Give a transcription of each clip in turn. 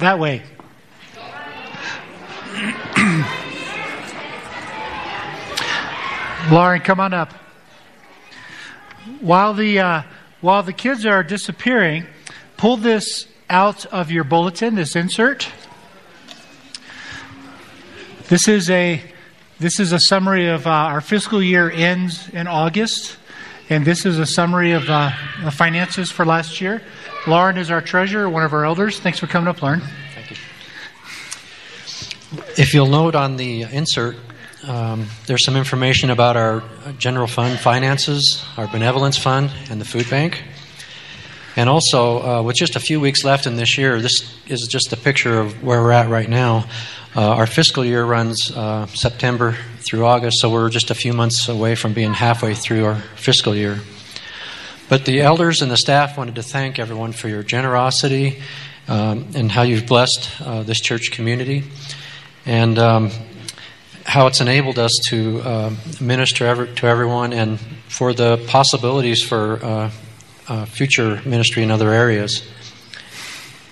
That way. Lauren, come on up. While the, uh, while the kids are disappearing, pull this out of your bulletin, this insert. This is a, this is a summary of uh, our fiscal year ends in August, and this is a summary of uh, the finances for last year. Lauren is our treasurer, one of our elders. Thanks for coming up, Lauren. Thank you. If you'll note on the insert, um, there's some information about our general fund finances, our benevolence fund, and the food bank. And also, uh, with just a few weeks left in this year, this is just a picture of where we're at right now. Uh, our fiscal year runs uh, September through August, so we're just a few months away from being halfway through our fiscal year. But the elders and the staff wanted to thank everyone for your generosity um, and how you've blessed uh, this church community. And um, how it's enabled us to uh, minister every, to everyone and for the possibilities for uh, uh, future ministry in other areas.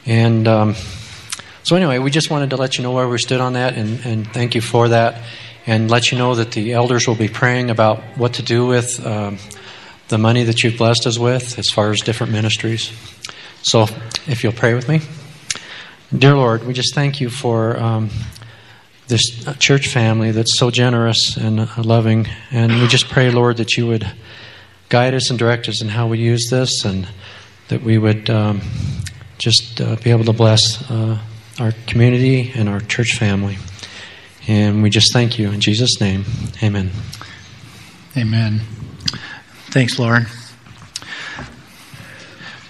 And um, so, anyway, we just wanted to let you know where we stood on that and, and, thank you for that. And let you know that the elders will be praying about what to do with um, the money that you've blessed us with as far as different ministries. So, if you'll pray with me. Dear Lord, we just thank you for um, this church family that's so generous and loving. And we just pray, Lord, that you would guide us and direct us in how we use this and that we would um, just uh, be able to bless uh, our community and our church family. And we just thank you in Jesus' name. Amen. Amen. Thanks, Lauren.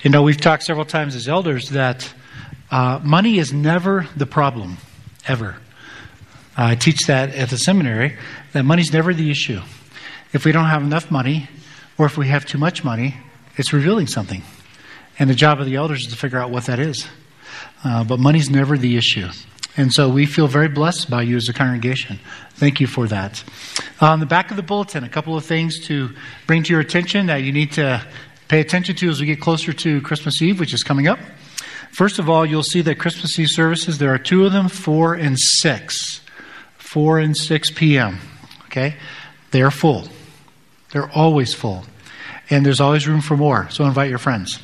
You know, we've talked several times as elders that uh, money is never the problem, ever. I teach that at the seminary that money's never the issue. If we don't have enough money, or if we have too much money, it's revealing something. And the job of the elders is to figure out what that is. Uh, but money's never the issue. And so we feel very blessed by you as a congregation. Thank you for that. On the back of the bulletin, a couple of things to bring to your attention that you need to pay attention to as we get closer to Christmas Eve, which is coming up. First of all, you'll see that Christmas Eve services, there are two of them, four and six. 4 and 6 p.m. Okay? They're full. They're always full. And there's always room for more. So invite your friends.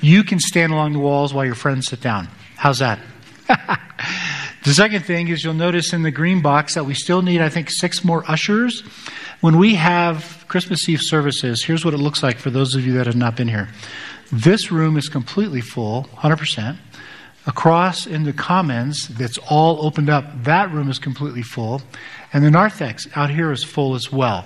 You can stand along the walls while your friends sit down. How's that? the second thing is you'll notice in the green box that we still need, I think, six more ushers. When we have Christmas Eve services, here's what it looks like for those of you that have not been here. This room is completely full, 100% across in the commons that's all opened up. That room is completely full. And the narthex out here is full as well.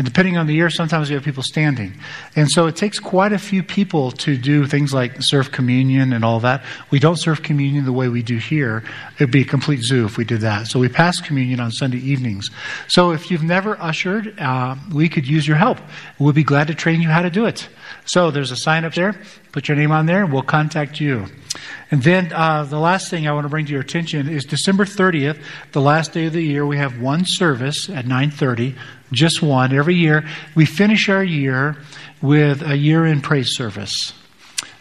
And depending on the year, sometimes we have people standing. And so it takes quite a few people to do things like serve communion and all that. We don't serve communion the way we do here. It would be a complete zoo if we did that. So we pass communion on Sunday evenings. So if you've never ushered, uh, we could use your help. We'll be glad to train you how to do it. So there's a sign up there. Put your name on there. And we'll contact you. And then uh, the last thing I want to bring to your attention is December 30th, the last day of the year. We have one service at 9:30, just one every year. We finish our year with a year in praise service.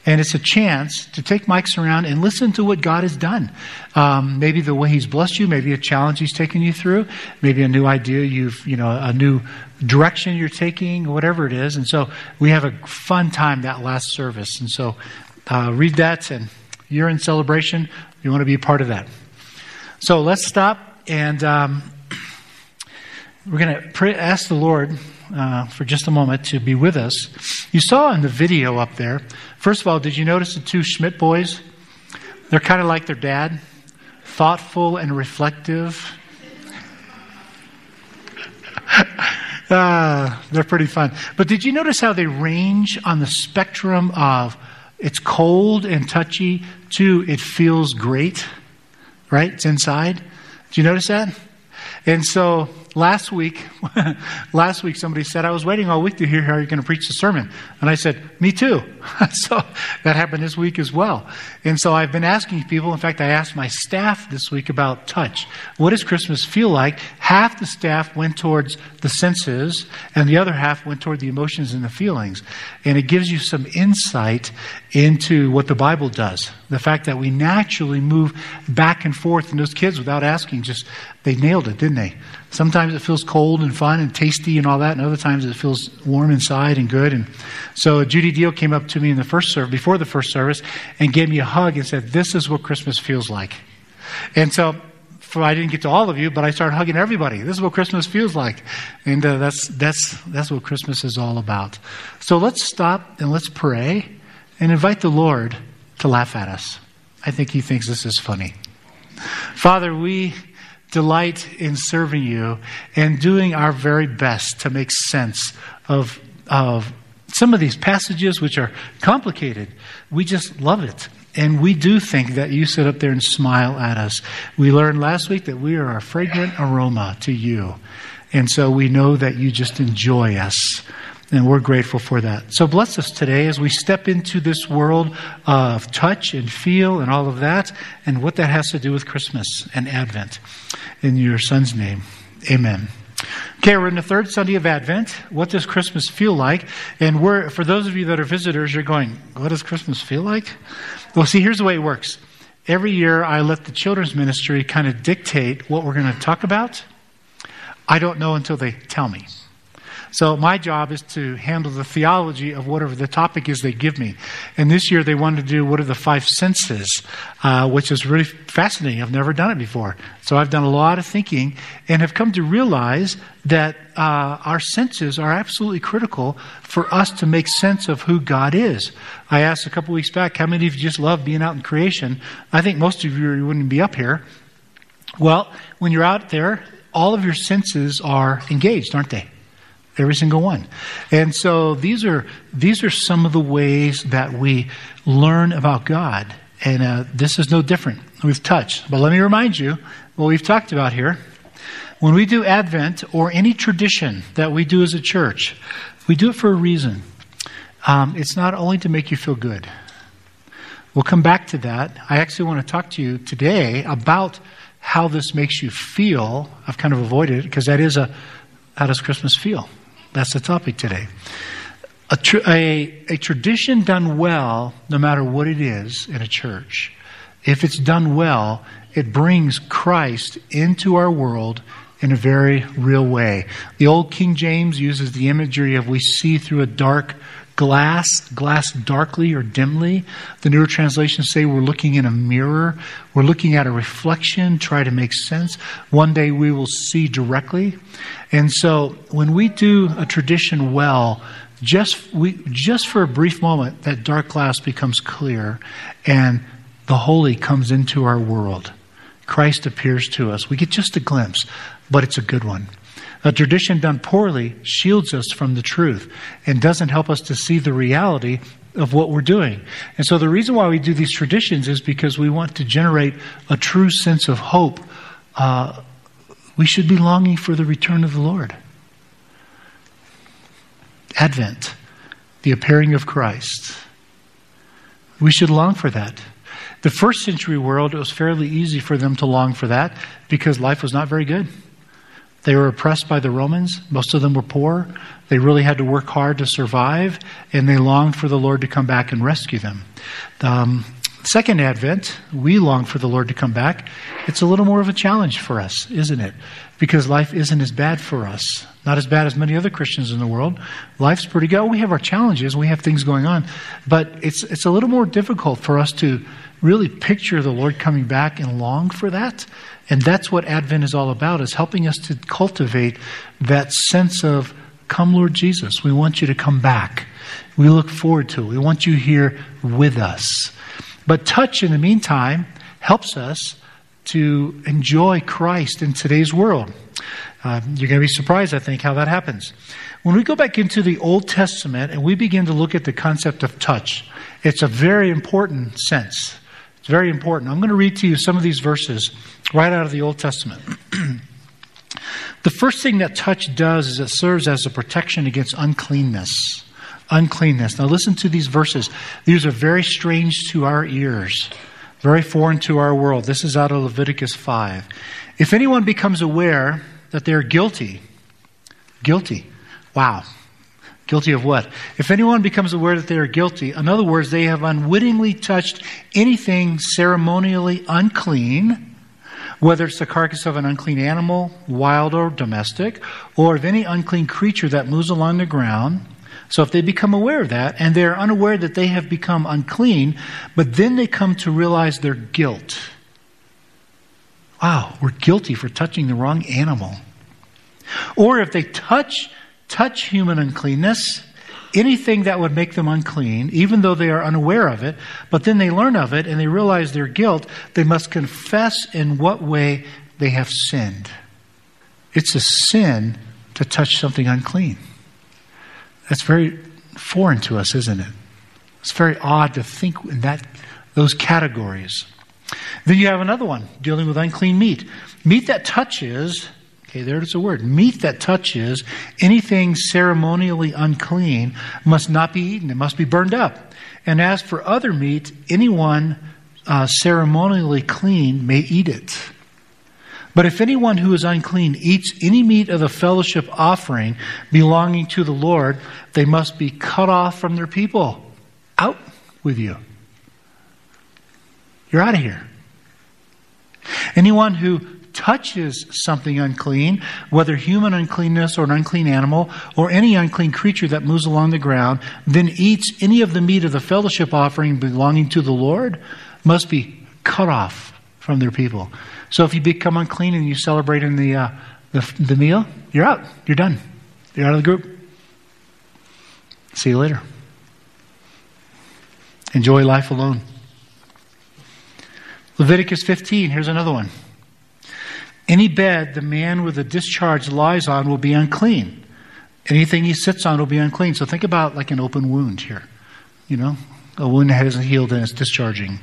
And it's a chance to take mics around and listen to what God has done. Um, maybe the way He's blessed you, maybe a challenge He's taken you through, maybe a new idea you've, you know, a new direction you're taking, whatever it is. And so we have a fun time that last service. And so uh, read that and you're in celebration. You want to be a part of that. So let's stop and um, we're going to ask the Lord uh, for just a moment to be with us. You saw in the video up there, first of all, did you notice the two Schmidt boys? They're kind of like their dad, thoughtful and reflective. uh, they're pretty fun. But did you notice how they range on the spectrum of it's cold and touchy to it feels great, right? It's inside. Do you notice that? And so last week, last week somebody said, I was waiting all week to hear how you're going to preach the sermon. And I said, Me too. so that happened this week as well. And so I've been asking people, in fact, I asked my staff this week about touch. What does Christmas feel like? Half the staff went towards the senses, and the other half went toward the emotions and the feelings. And it gives you some insight into what the Bible does. The fact that we naturally move back and forth, and those kids, without asking, just they nailed it, didn't they? Sometimes it feels cold and fun and tasty and all that, and other times it feels warm inside and good. And so Judy Deal came up to me in the first service, before the first service, and gave me a hug and said, "This is what Christmas feels like." And so for, I didn't get to all of you, but I started hugging everybody. This is what Christmas feels like, and uh, that's that's that's what Christmas is all about. So let's stop and let's pray and invite the Lord to laugh at us. I think He thinks this is funny. Father, we delight in serving you and doing our very best to make sense of, of some of these passages which are complicated. We just love it. And we do think that you sit up there and smile at us. We learned last week that we are a fragrant aroma to you. And so we know that you just enjoy us. And we're grateful for that. So bless us today as we step into this world of touch and feel and all of that, and what that has to do with Christmas and Advent. In your Son's name, amen. Okay, we're in the third Sunday of Advent. What does Christmas feel like? And we're, for those of you that are visitors, you're going, what does Christmas feel like? Well, see, here's the way it works. Every year, I let the children's ministry kind of dictate what we're going to talk about. I don't know until they tell me. So my job is to handle the theology of whatever the topic is they give me. And this year they wanted to do what are the five senses, uh, which is really fascinating. I've never done it before. So I've done a lot of thinking and have come to realize that uh, our senses are absolutely critical for us to make sense of who God is. I asked a couple weeks back, how many of you just love being out in creation? I think most of you wouldn't be up here. Well, when you're out there, all of your senses are engaged, aren't they? Every single one. And so these are, these are some of the ways that we learn about God. And uh, this is no different We've touched, But let me remind you what we've talked about here. When we do Advent or any tradition that we do as a church, we do it for a reason. Um, it's not only to make you feel good. We'll come back to that. I actually want to talk to you today about how this makes you feel. I've kind of avoided it because that is a how does Christmas feel? That's the topic today. A, tr- a, a tradition done well, no matter what it is in a church, if it's done well, it brings Christ into our world in a very real way. The old King James uses the imagery of we see through a dark glass, glass darkly or dimly. The newer translations say we're looking in a mirror. We're looking at a reflection, try to make sense. One day we will see directly. And so when we do a tradition well, just we just for a brief moment that dark glass becomes clear and the holy comes into our world. Christ appears to us. We get just a glimpse, but it's a good one. A tradition done poorly shields us from the truth and doesn't help us to see the reality of what we're doing. And so the reason why we do these traditions is because we want to generate a true sense of hope. Uh, we should be longing for the return of the Lord. Advent, the appearing of Christ. We should long for that. The first century world, it was fairly easy for them to long for that because life was not very good. They were oppressed by the Romans. Most of them were poor. They really had to work hard to survive, and they longed for the Lord to come back and rescue them. Um, second Advent, we long for the Lord to come back. It's a little more of a challenge for us, isn't it? Because life isn't as bad for us. Not as bad as many other Christians in the world. Life's pretty good. We have our challenges, we have things going on, but it's, it's a little more difficult for us to really picture the Lord coming back and long for that. And that's what Advent is all about, is helping us to cultivate that sense of, come Lord Jesus, we want you to come back. We look forward to it. We want you here with us. But touch, in the meantime, helps us to enjoy Christ in today's world. Uh, you're going to be surprised, I think, how that happens. When we go back into the Old Testament and we begin to look at the concept of touch, it's a very important sense. Very important. I'm going to read to you some of these verses right out of the Old Testament. The first thing that touch does is it serves as a protection against uncleanness. Uncleanness. Now, listen to these verses. These are very strange to our ears, very foreign to our world. This is out of Leviticus 5. If anyone becomes aware that they are guilty, guilty, wow, Guilty of what? If anyone becomes aware that they are guilty, in other words, they have unwittingly touched anything ceremonially unclean, whether it's the carcass of an unclean animal, wild or domestic, or of any unclean creature that moves along the ground. So if they become aware of that, and they're unaware that they have become unclean, but then they come to realize their guilt. Wow, we're guilty for touching the wrong animal. Or if they touch touch human uncleanness, anything that would make them unclean, even though they are unaware of it, but then they learn of it and they realize their guilt, they must confess in what way they have sinned. It's a sin to touch something unclean. That's very foreign to us, isn't it? It's very odd to think in that those categories. Then you have another one dealing with unclean meat. Meat that touches Okay, there's a word. Meat that touches anything ceremonially unclean must not be eaten, it must be burned up. And as for other meat, anyone uh, ceremonially clean may eat it. But if anyone who is unclean eats any meat of the fellowship offering belonging to the Lord, they must be cut off from their people. Out with you. You're out of here. Anyone who touches something unclean, whether human uncleanness or an unclean animal or any unclean creature that moves along the ground, then eats any of the meat of the fellowship offering belonging to the Lord, must be cut off from their people. So if you become unclean and you celebrate in the, uh, the, the meal, you're out. You're done. You're out of the group. See you later. Enjoy life alone. Leviticus 15, here's another one. Any bed the man with a discharge lies on will be unclean. Anything he sits on will be unclean. So think about like an open wound here. You know, a wound that hasn't healed and it's discharging.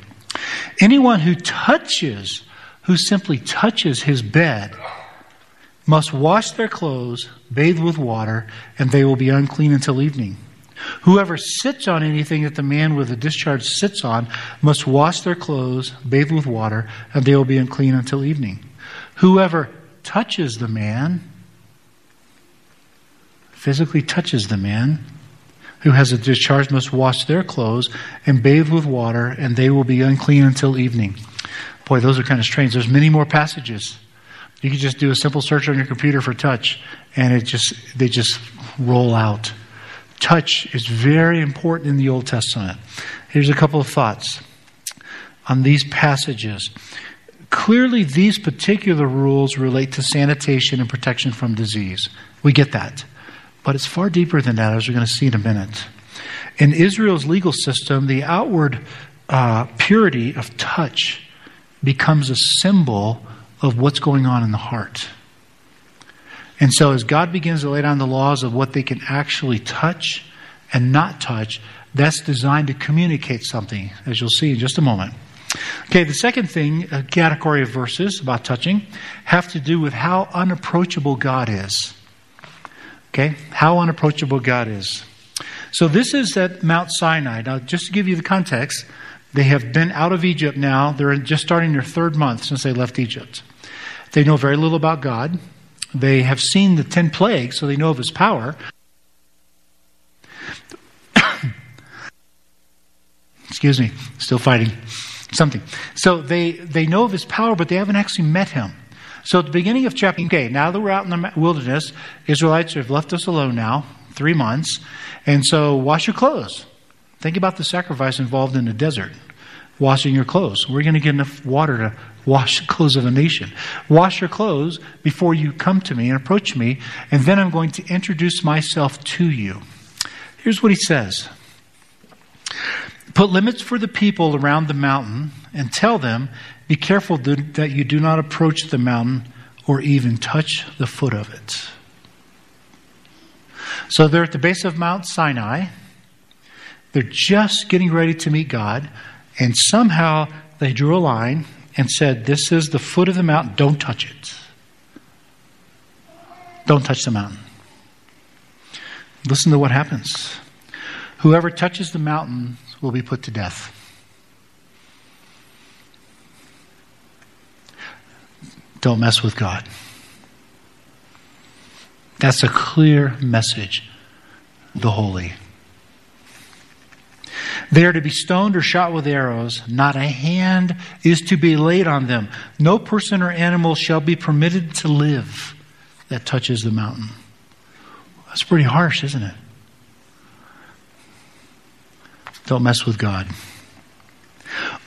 Anyone who touches, who simply touches his bed, must wash their clothes, bathe with water, and they will be unclean until evening. Whoever sits on anything that the man with a discharge sits on must wash their clothes, bathe with water, and they will be unclean until evening. Whoever touches the man, physically touches the man, who has a discharge must wash their clothes and bathe with water, and they will be unclean until evening. Boy, those are kind of strange. There's many more passages. You can just do a simple search on your computer for touch, and it just they just roll out. Touch is very important in the Old Testament. Here's a couple of thoughts on these passages. Clearly, these particular rules relate to sanitation and protection from disease. We get that. But it's far deeper than that, as we're going to see in a minute. In Israel's legal system, the outward uh, purity of touch becomes a symbol of what's going on in the heart. And so, as God begins to lay down the laws of what they can actually touch and not touch, that's designed to communicate something, as you'll see in just a moment. Okay, the second thing, a category of verses about touching, have to do with how unapproachable God is. Okay, how unapproachable God is. So this is at Mount Sinai. Now, just to give you the context, they have been out of Egypt now. They're just starting their third month since they left Egypt. They know very little about God. They have seen the ten plagues, so they know of his power. Excuse me, still fighting something. So they, they know of his power, but they haven't actually met him. So at the beginning of chapter, okay, now that we're out in the wilderness, Israelites have left us alone now, three months, and so wash your clothes. Think about the sacrifice involved in the desert. Washing your clothes. We're going to get enough water to wash the clothes of a nation. Wash your clothes before you come to me and approach me, and then I'm going to introduce myself to you. Here's what he says Put limits for the people around the mountain and tell them, be careful that you do not approach the mountain or even touch the foot of it. So they're at the base of Mount Sinai. They're just getting ready to meet God, and somehow they drew a line and said, This is the foot of the mountain, don't touch it. Don't touch the mountain. Listen to what happens. Whoever touches the mountain will be put to death. Don't mess with God. That's a clear message. The holy. They are to be stoned or shot with arrows. Not a hand is to be laid on them. No person or animal shall be permitted to live that touches the mountain. That's pretty harsh, isn't it? Don't mess with God.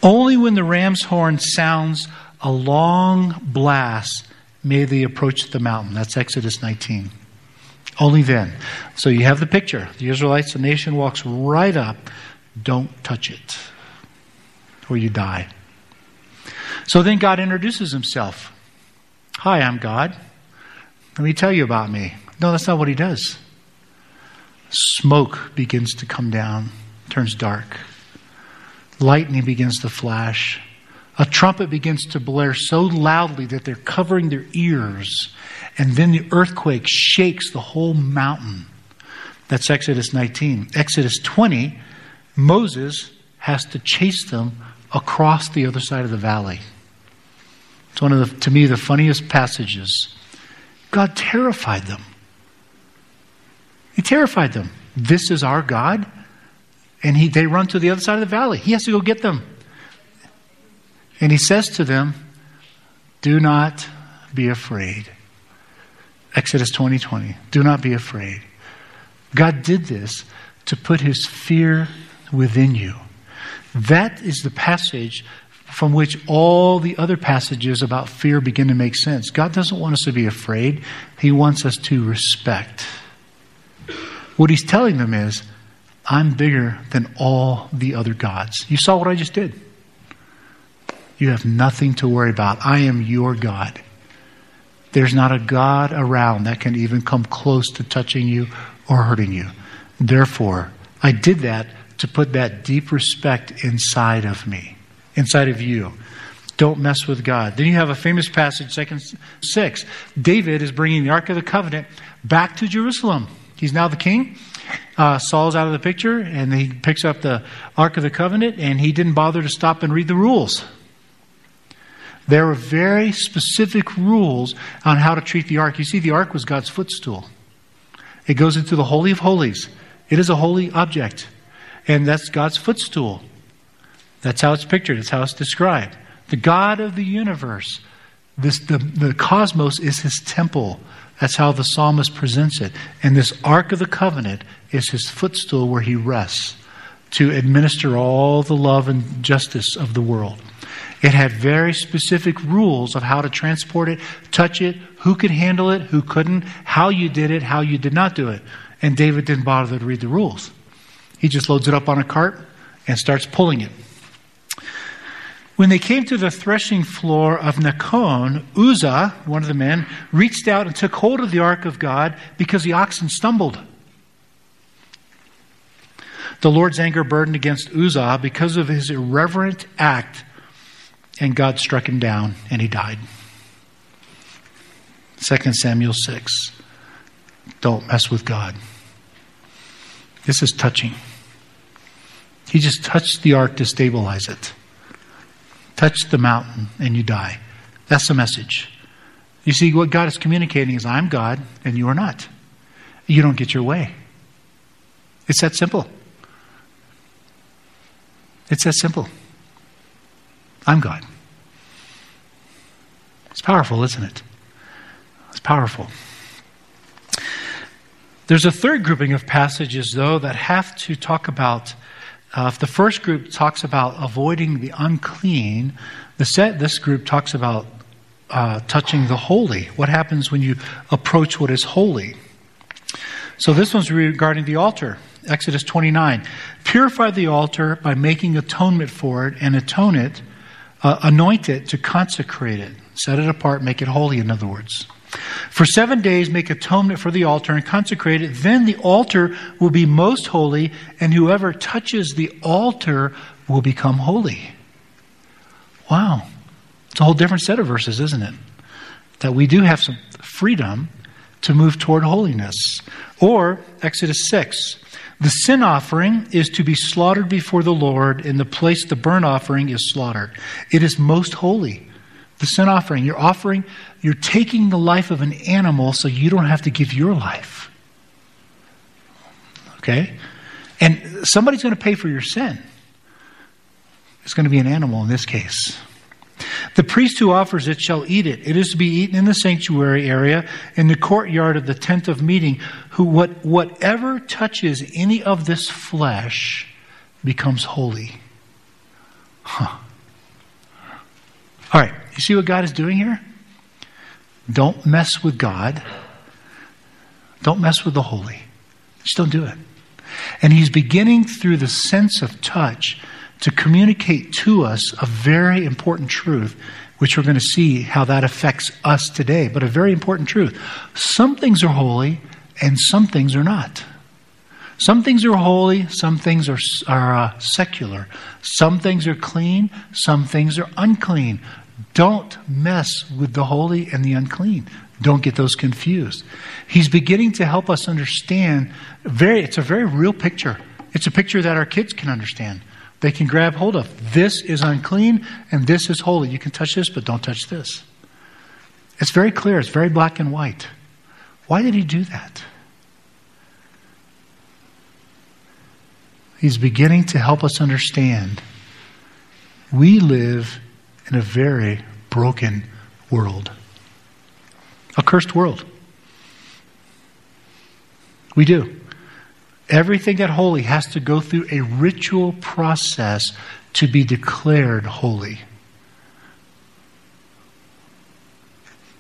Only when the ram's horn sounds a long blast may they approach the mountain. That's Exodus 19. Only then. So you have the picture. The Israelites, the nation walks right up. Don't touch it, or you die. So then God introduces himself. Hi, I'm God. Let me tell you about me. No, that's not what he does. Smoke begins to come down, turns dark. Lightning begins to flash. A trumpet begins to blare so loudly that they're covering their ears. And then the earthquake shakes the whole mountain. That's Exodus 19. Exodus 20, Moses has to chase them across the other side of the valley. It's one of the, to me, the funniest passages. God terrified them. He terrified them. This is our God. And he, they run to the other side of the valley. He has to go get them. And he says to them, Do not be afraid. Exodus 20 20. Do not be afraid. God did this to put his fear within you. That is the passage from which all the other passages about fear begin to make sense. God doesn't want us to be afraid, He wants us to respect. What He's telling them is, I'm bigger than all the other gods. You saw what I just did. You have nothing to worry about. I am your God. There's not a God around that can even come close to touching you or hurting you. Therefore, I did that to put that deep respect inside of me, inside of you. Don't mess with God. Then you have a famous passage, second six. David is bringing the Ark of the Covenant back to Jerusalem. He's now the king. Uh, Saul's out of the picture, and he picks up the Ark of the Covenant, and he didn't bother to stop and read the rules. There are very specific rules on how to treat the ark. You see, the ark was God's footstool. It goes into the Holy of Holies. It is a holy object, and that's God's footstool. That's how it's pictured, it's how it's described. The God of the universe, this, the, the cosmos is his temple. That's how the psalmist presents it. And this Ark of the Covenant is his footstool where he rests to administer all the love and justice of the world. It had very specific rules of how to transport it, touch it, who could handle it, who couldn't, how you did it, how you did not do it. And David didn't bother to read the rules. He just loads it up on a cart and starts pulling it. When they came to the threshing floor of Nacon, Uzzah, one of the men, reached out and took hold of the ark of God because the oxen stumbled. The Lord's anger burdened against Uzzah because of his irreverent act and God struck him down and he died. 2 Samuel 6. Don't mess with God. This is touching. He just touched the ark to stabilize it. Touch the mountain and you die. That's the message. You see, what God is communicating is I'm God and you are not. You don't get your way. It's that simple. It's that simple. I'm God. It's powerful, isn't it? It's powerful. There's a third grouping of passages, though, that have to talk about. Uh, if the first group talks about avoiding the unclean, the set, this group talks about uh, touching the holy. What happens when you approach what is holy? So this one's regarding the altar. Exodus 29. Purify the altar by making atonement for it and atone it, uh, anoint it to consecrate it. Set it apart, make it holy, in other words. For seven days, make atonement for the altar and consecrate it. Then the altar will be most holy, and whoever touches the altar will become holy. Wow. It's a whole different set of verses, isn't it? That we do have some freedom to move toward holiness. Or, Exodus 6, the sin offering is to be slaughtered before the Lord in the place the burnt offering is slaughtered. It is most holy. The sin offering, you're offering, you're taking the life of an animal so you don't have to give your life. Okay? And somebody's going to pay for your sin. It's going to be an animal in this case. The priest who offers it shall eat it. It is to be eaten in the sanctuary area, in the courtyard of the tent of meeting. Who what, whatever touches any of this flesh becomes holy. Huh. All right, you see what God is doing here? Don't mess with God. Don't mess with the holy. Just don't do it. And he's beginning through the sense of touch to communicate to us a very important truth, which we're going to see how that affects us today. But a very important truth. Some things are holy and some things are not. Some things are holy, some things are, are uh, secular. Some things are clean, some things are unclean. Don't mess with the holy and the unclean. Don't get those confused. He's beginning to help us understand very it's a very real picture. It's a picture that our kids can understand they can grab hold of. This is unclean and this is holy. You can touch this, but don't touch this. It's very clear, it's very black and white. Why did he do that? He's beginning to help us understand we live in a very broken world, a cursed world. We do. Everything that holy has to go through a ritual process to be declared holy.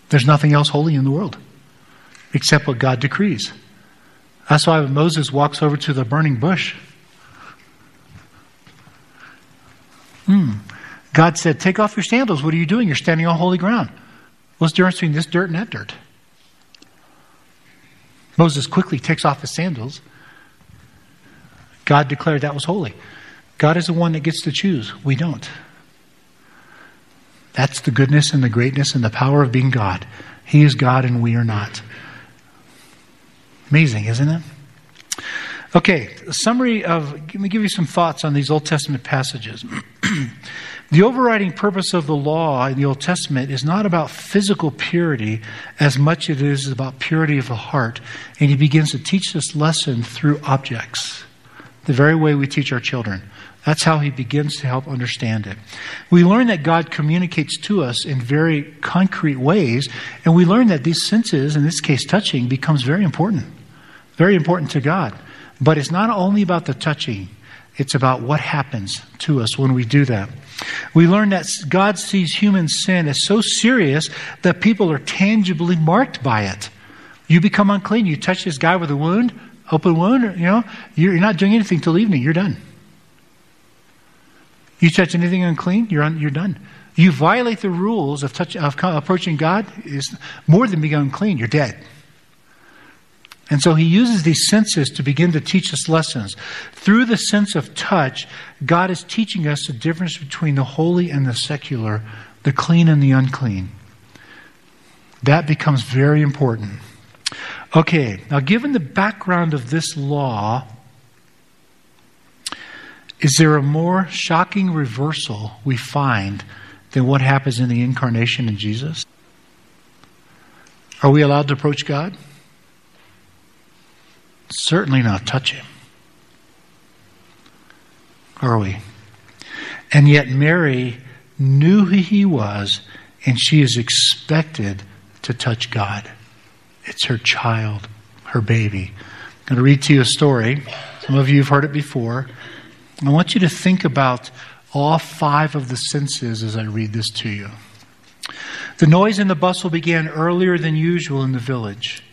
There's nothing else holy in the world except what God decrees. That's why when Moses walks over to the burning bush, hmm, God said, Take off your sandals. What are you doing? You're standing on holy ground. What's the difference between this dirt and that dirt? Moses quickly takes off his sandals God declared that was holy. God is the one that gets to choose. We don't. That's the goodness and the greatness and the power of being God. He is God and we are not. Amazing, isn't it? Okay, summary of, let me give you some thoughts on these Old Testament passages. the overriding purpose of the law in the Old Testament is not about physical purity as much as it is about purity of the heart. And he begins to teach this lesson through objects the very way we teach our children. That's how he begins to help understand it. We learn that God communicates to us in very concrete ways, and we learn that these senses, in this case touching, becomes very important. Very important to God. But it's not only about the touching, it's about what happens to us when we do that. We learn that God sees human sin as so serious that people are tangibly marked by it. You become unclean, you touch this guy with a wound, open wound, you know, you're not doing anything till evening. You're done. You touch anything unclean, you're, you're done. You violate the rules of, touch, of approaching God is more than being unclean. You're dead. And so he uses these senses to begin to teach us lessons. Through the sense of touch, God is teaching us the difference between the holy and the secular, the clean and the unclean. That becomes very important. Okay, now given the background of this law, is there a more shocking reversal we find than what happens in the incarnation in Jesus? Are we allowed to approach God? Certainly not touch Him. Are we? And yet, Mary knew who He was, and she is expected to touch God. It's her child, her baby. I'm going to read to you a story. Some of you have heard it before. I want you to think about all five of the senses as I read this to you. The noise and the bustle began earlier than usual in the village.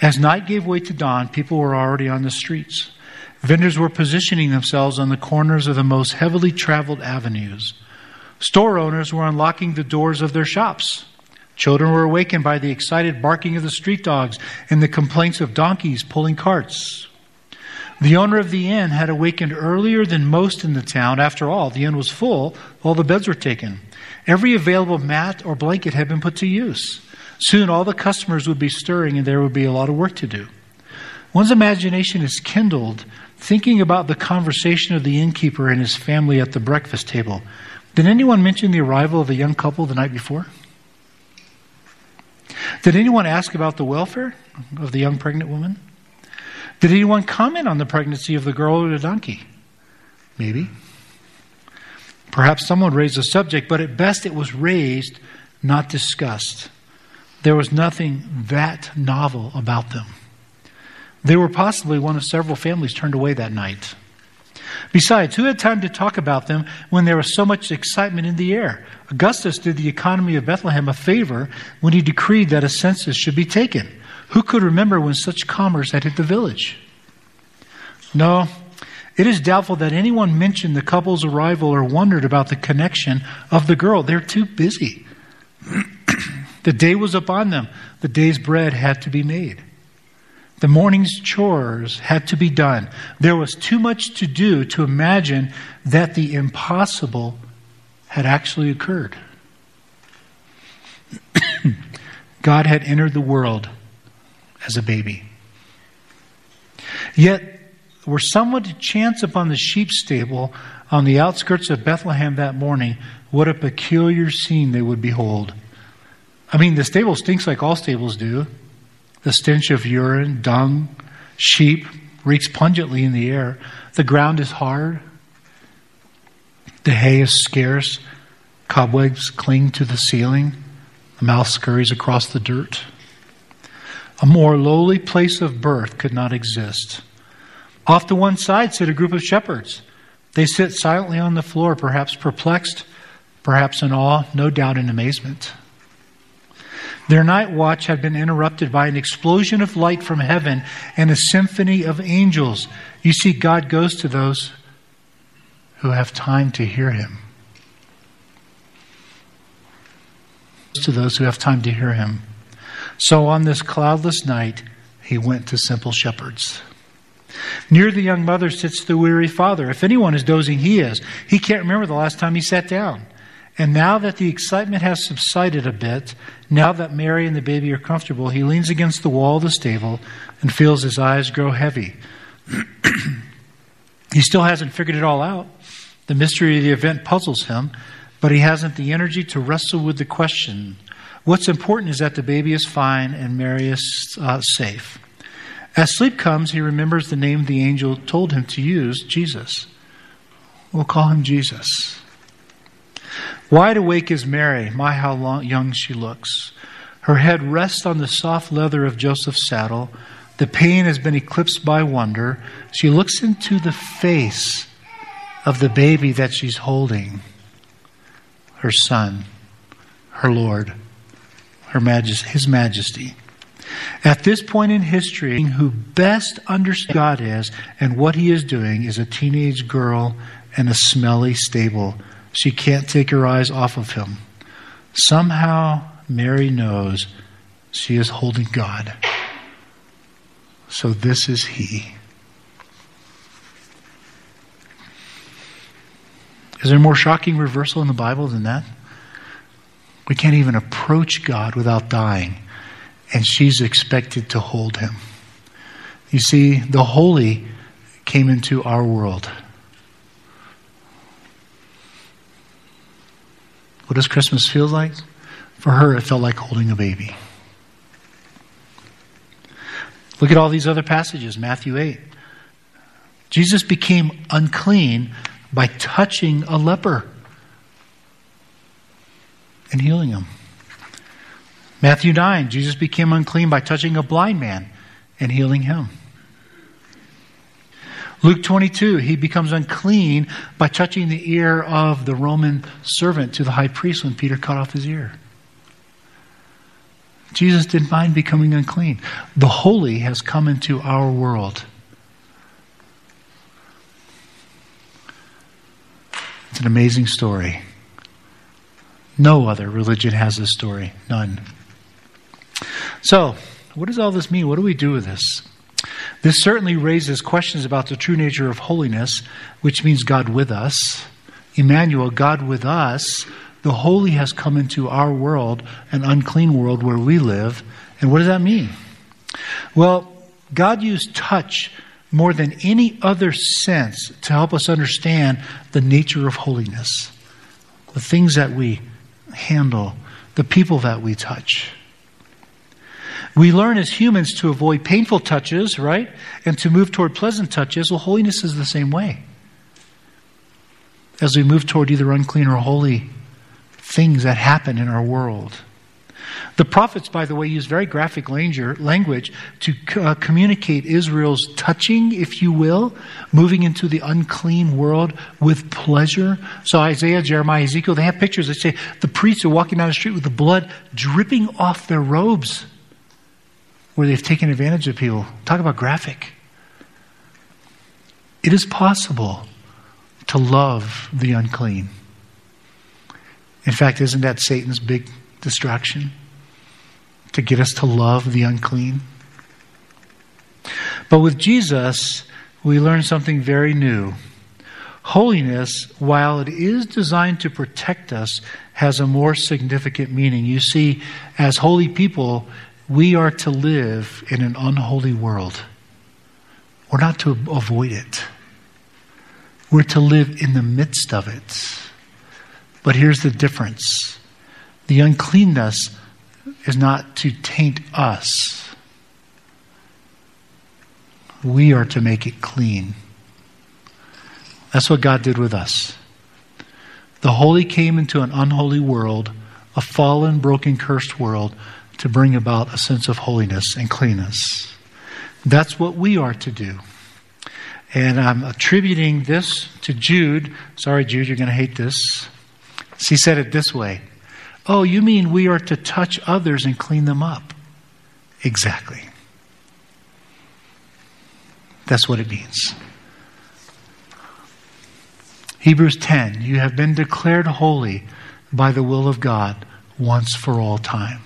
As night gave way to dawn, people were already on the streets. Vendors were positioning themselves on the corners of the most heavily traveled avenues. Store owners were unlocking the doors of their shops. Children were awakened by the excited barking of the street dogs and the complaints of donkeys pulling carts. The owner of the inn had awakened earlier than most in the town. After all, the inn was full, all the beds were taken. Every available mat or blanket had been put to use. Soon all the customers would be stirring and there would be a lot of work to do. One's imagination is kindled thinking about the conversation of the innkeeper and his family at the breakfast table. Did anyone mention the arrival of a young couple the night before? Did anyone ask about the welfare of the young pregnant woman? Did anyone comment on the pregnancy of the girl or the donkey? Maybe. Perhaps someone raised the subject, but at best it was raised, not discussed. There was nothing that novel about them. They were possibly one of several families turned away that night. Besides, who had time to talk about them when there was so much excitement in the air? Augustus did the economy of Bethlehem a favor when he decreed that a census should be taken. Who could remember when such commerce had hit the village? No, it is doubtful that anyone mentioned the couple's arrival or wondered about the connection of the girl. They're too busy. the day was upon them, the day's bread had to be made. The morning's chores had to be done. There was too much to do to imagine that the impossible had actually occurred. God had entered the world as a baby. Yet, were someone to chance upon the sheep stable on the outskirts of Bethlehem that morning, what a peculiar scene they would behold. I mean, the stable stinks like all stables do. The stench of urine, dung, sheep reeks pungently in the air. The ground is hard. The hay is scarce. Cobwebs cling to the ceiling. The mouse scurries across the dirt. A more lowly place of birth could not exist. Off to one side sit a group of shepherds. They sit silently on the floor, perhaps perplexed, perhaps in awe, no doubt in amazement. Their night watch had been interrupted by an explosion of light from heaven and a symphony of angels. You see, God goes to those who have time to hear Him. To those who have time to hear Him. So on this cloudless night, He went to simple shepherds. Near the young mother sits the weary father. If anyone is dozing, he is. He can't remember the last time he sat down. And now that the excitement has subsided a bit, now that Mary and the baby are comfortable, he leans against the wall of the stable and feels his eyes grow heavy. he still hasn't figured it all out. The mystery of the event puzzles him, but he hasn't the energy to wrestle with the question. What's important is that the baby is fine and Mary is uh, safe. As sleep comes, he remembers the name the angel told him to use Jesus. We'll call him Jesus. Wide awake is Mary. My, how long, young she looks. Her head rests on the soft leather of Joseph's saddle. The pain has been eclipsed by wonder. She looks into the face of the baby that she's holding her son, her Lord, her majesty, his majesty. At this point in history, who best understands God is and what he is doing is a teenage girl in a smelly stable she can't take her eyes off of him. Somehow, Mary knows she is holding God. So this is He. Is there a more shocking reversal in the Bible than that? We can't even approach God without dying, and she's expected to hold Him. You see, the holy came into our world. What does Christmas feel like? For her, it felt like holding a baby. Look at all these other passages, Matthew 8. Jesus became unclean by touching a leper and healing him. Matthew 9, Jesus became unclean by touching a blind man and healing him. Luke 22, he becomes unclean by touching the ear of the Roman servant to the high priest when Peter cut off his ear. Jesus didn't mind becoming unclean. The holy has come into our world. It's an amazing story. No other religion has this story. None. So, what does all this mean? What do we do with this? This certainly raises questions about the true nature of holiness, which means God with us. Emmanuel, God with us, The holy has come into our world, an unclean world where we live. And what does that mean? Well, God used touch more than any other sense to help us understand the nature of holiness, the things that we handle, the people that we touch. We learn as humans to avoid painful touches, right? And to move toward pleasant touches. Well, holiness is the same way. As we move toward either unclean or holy things that happen in our world. The prophets, by the way, use very graphic language to uh, communicate Israel's touching, if you will, moving into the unclean world with pleasure. So Isaiah, Jeremiah, Ezekiel, they have pictures that say the priests are walking down the street with the blood dripping off their robes where they've taken advantage of people. Talk about graphic. It is possible to love the unclean. In fact, isn't that Satan's big distraction? To get us to love the unclean? But with Jesus, we learn something very new. Holiness, while it is designed to protect us, has a more significant meaning. You see, as holy people, we are to live in an unholy world. We're not to avoid it. We're to live in the midst of it. But here's the difference the uncleanness is not to taint us, we are to make it clean. That's what God did with us. The holy came into an unholy world, a fallen, broken, cursed world, to bring about a sense of holiness and cleanness. That's what we are to do. And I'm attributing this to Jude. Sorry, Jude, you're going to hate this. He said it this way Oh, you mean we are to touch others and clean them up? Exactly. That's what it means. Hebrews 10 You have been declared holy by the will of God once for all time.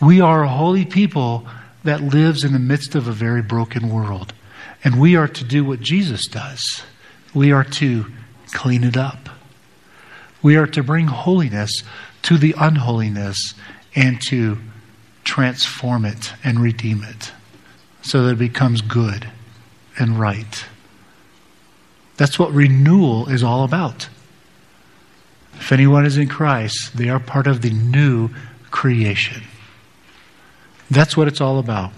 We are a holy people that lives in the midst of a very broken world. And we are to do what Jesus does. We are to clean it up. We are to bring holiness to the unholiness and to transform it and redeem it so that it becomes good and right. That's what renewal is all about. If anyone is in Christ, they are part of the new creation. That's what it's all about.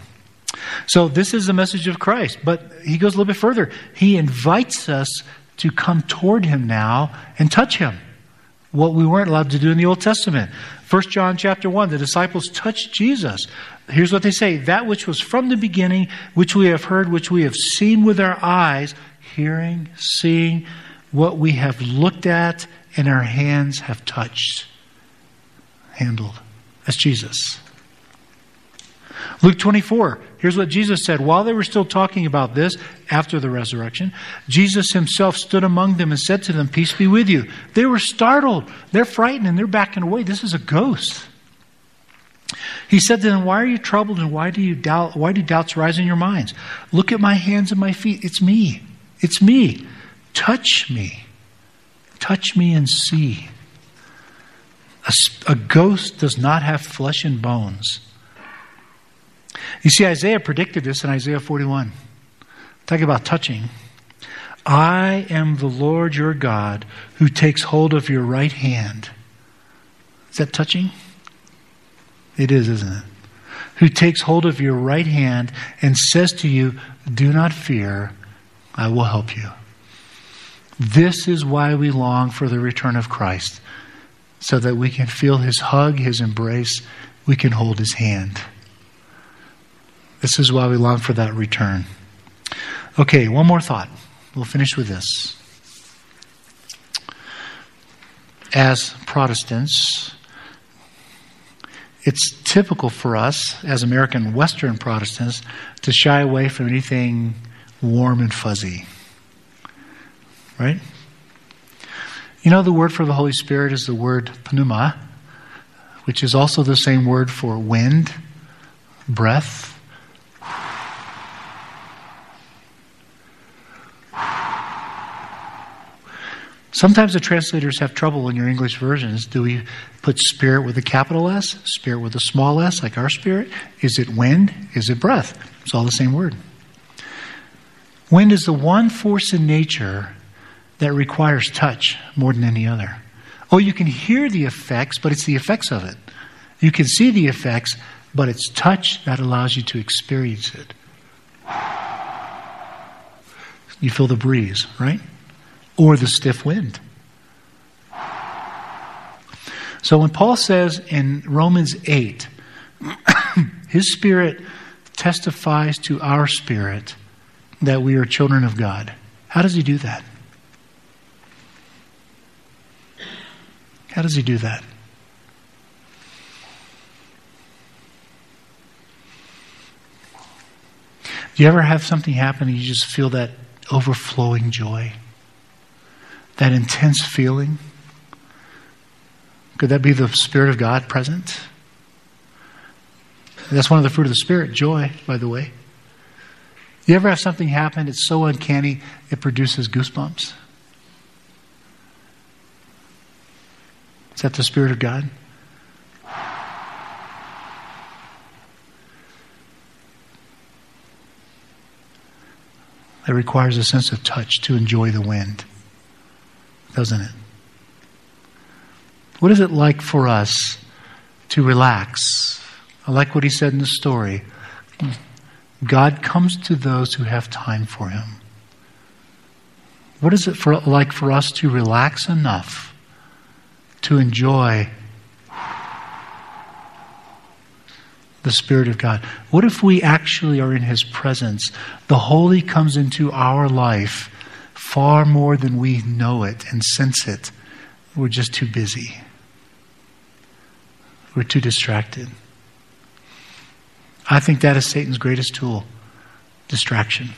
So, this is the message of Christ. But he goes a little bit further. He invites us to come toward him now and touch him. What we weren't allowed to do in the Old Testament. 1 John chapter 1, the disciples touched Jesus. Here's what they say that which was from the beginning, which we have heard, which we have seen with our eyes, hearing, seeing, what we have looked at and our hands have touched, handled. That's Jesus. Luke 24, here's what Jesus said. While they were still talking about this after the resurrection, Jesus himself stood among them and said to them, Peace be with you. They were startled. They're frightened and they're backing away. This is a ghost. He said to them, Why are you troubled and why do you doubt why do doubts rise in your minds? Look at my hands and my feet. It's me. It's me. Touch me. Touch me and see. A, a ghost does not have flesh and bones. You see, Isaiah predicted this in Isaiah 41. Talk about touching. I am the Lord your God who takes hold of your right hand. Is that touching? It is, isn't it? Who takes hold of your right hand and says to you, Do not fear, I will help you. This is why we long for the return of Christ, so that we can feel his hug, his embrace, we can hold his hand. This is why we long for that return. Okay, one more thought. We'll finish with this. As Protestants, it's typical for us, as American Western Protestants, to shy away from anything warm and fuzzy. Right? You know, the word for the Holy Spirit is the word pneuma, which is also the same word for wind, breath, Sometimes the translators have trouble in your English versions. Do we put spirit with a capital S, spirit with a small s, like our spirit? Is it wind? Is it breath? It's all the same word. Wind is the one force in nature that requires touch more than any other. Oh, you can hear the effects, but it's the effects of it. You can see the effects, but it's touch that allows you to experience it. You feel the breeze, right? Or the stiff wind. So when Paul says in Romans 8, his spirit testifies to our spirit that we are children of God. How does he do that? How does he do that? Do you ever have something happen and you just feel that overflowing joy? That intense feeling? Could that be the Spirit of God present? That's one of the fruit of the Spirit, joy, by the way. You ever have something happen, it's so uncanny, it produces goosebumps? Is that the Spirit of God? It requires a sense of touch to enjoy the wind, doesn't it? What is it like for us to relax? I like what he said in the story. God comes to those who have time for him. What is it for, like for us to relax enough to enjoy the Spirit of God? What if we actually are in His presence? The Holy comes into our life far more than we know it and sense it. We're just too busy, we're too distracted. I think that is Satan's greatest tool distraction.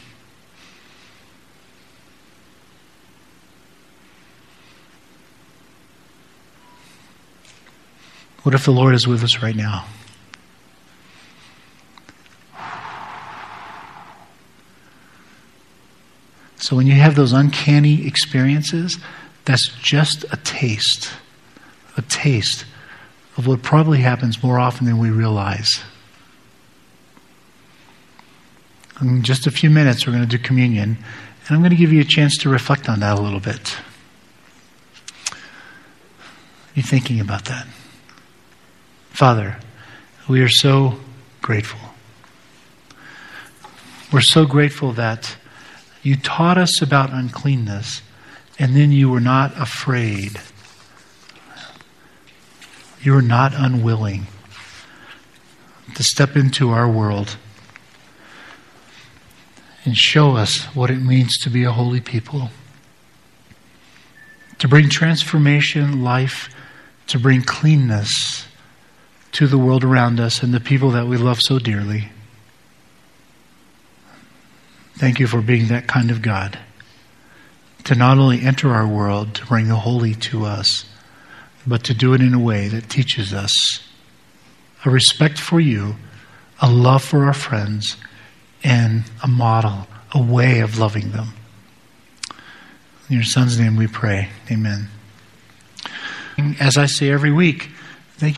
What if the Lord is with us right now? So when you have those uncanny experiences, that's just a taste, a taste of what probably happens more often than we realize. In just a few minutes, we're going to do communion, and I'm going to give you a chance to reflect on that a little bit. Be thinking about that. Father, we are so grateful. We're so grateful that you taught us about uncleanness, and then you were not afraid. You were not unwilling to step into our world and show us what it means to be a holy people. To bring transformation, life, to bring cleanness to the world around us and the people that we love so dearly. Thank you for being that kind of God. To not only enter our world to bring the holy to us, but to do it in a way that teaches us a respect for you, a love for our friends, and a model, a way of loving them. In your son's name we pray. Amen. As I say every week,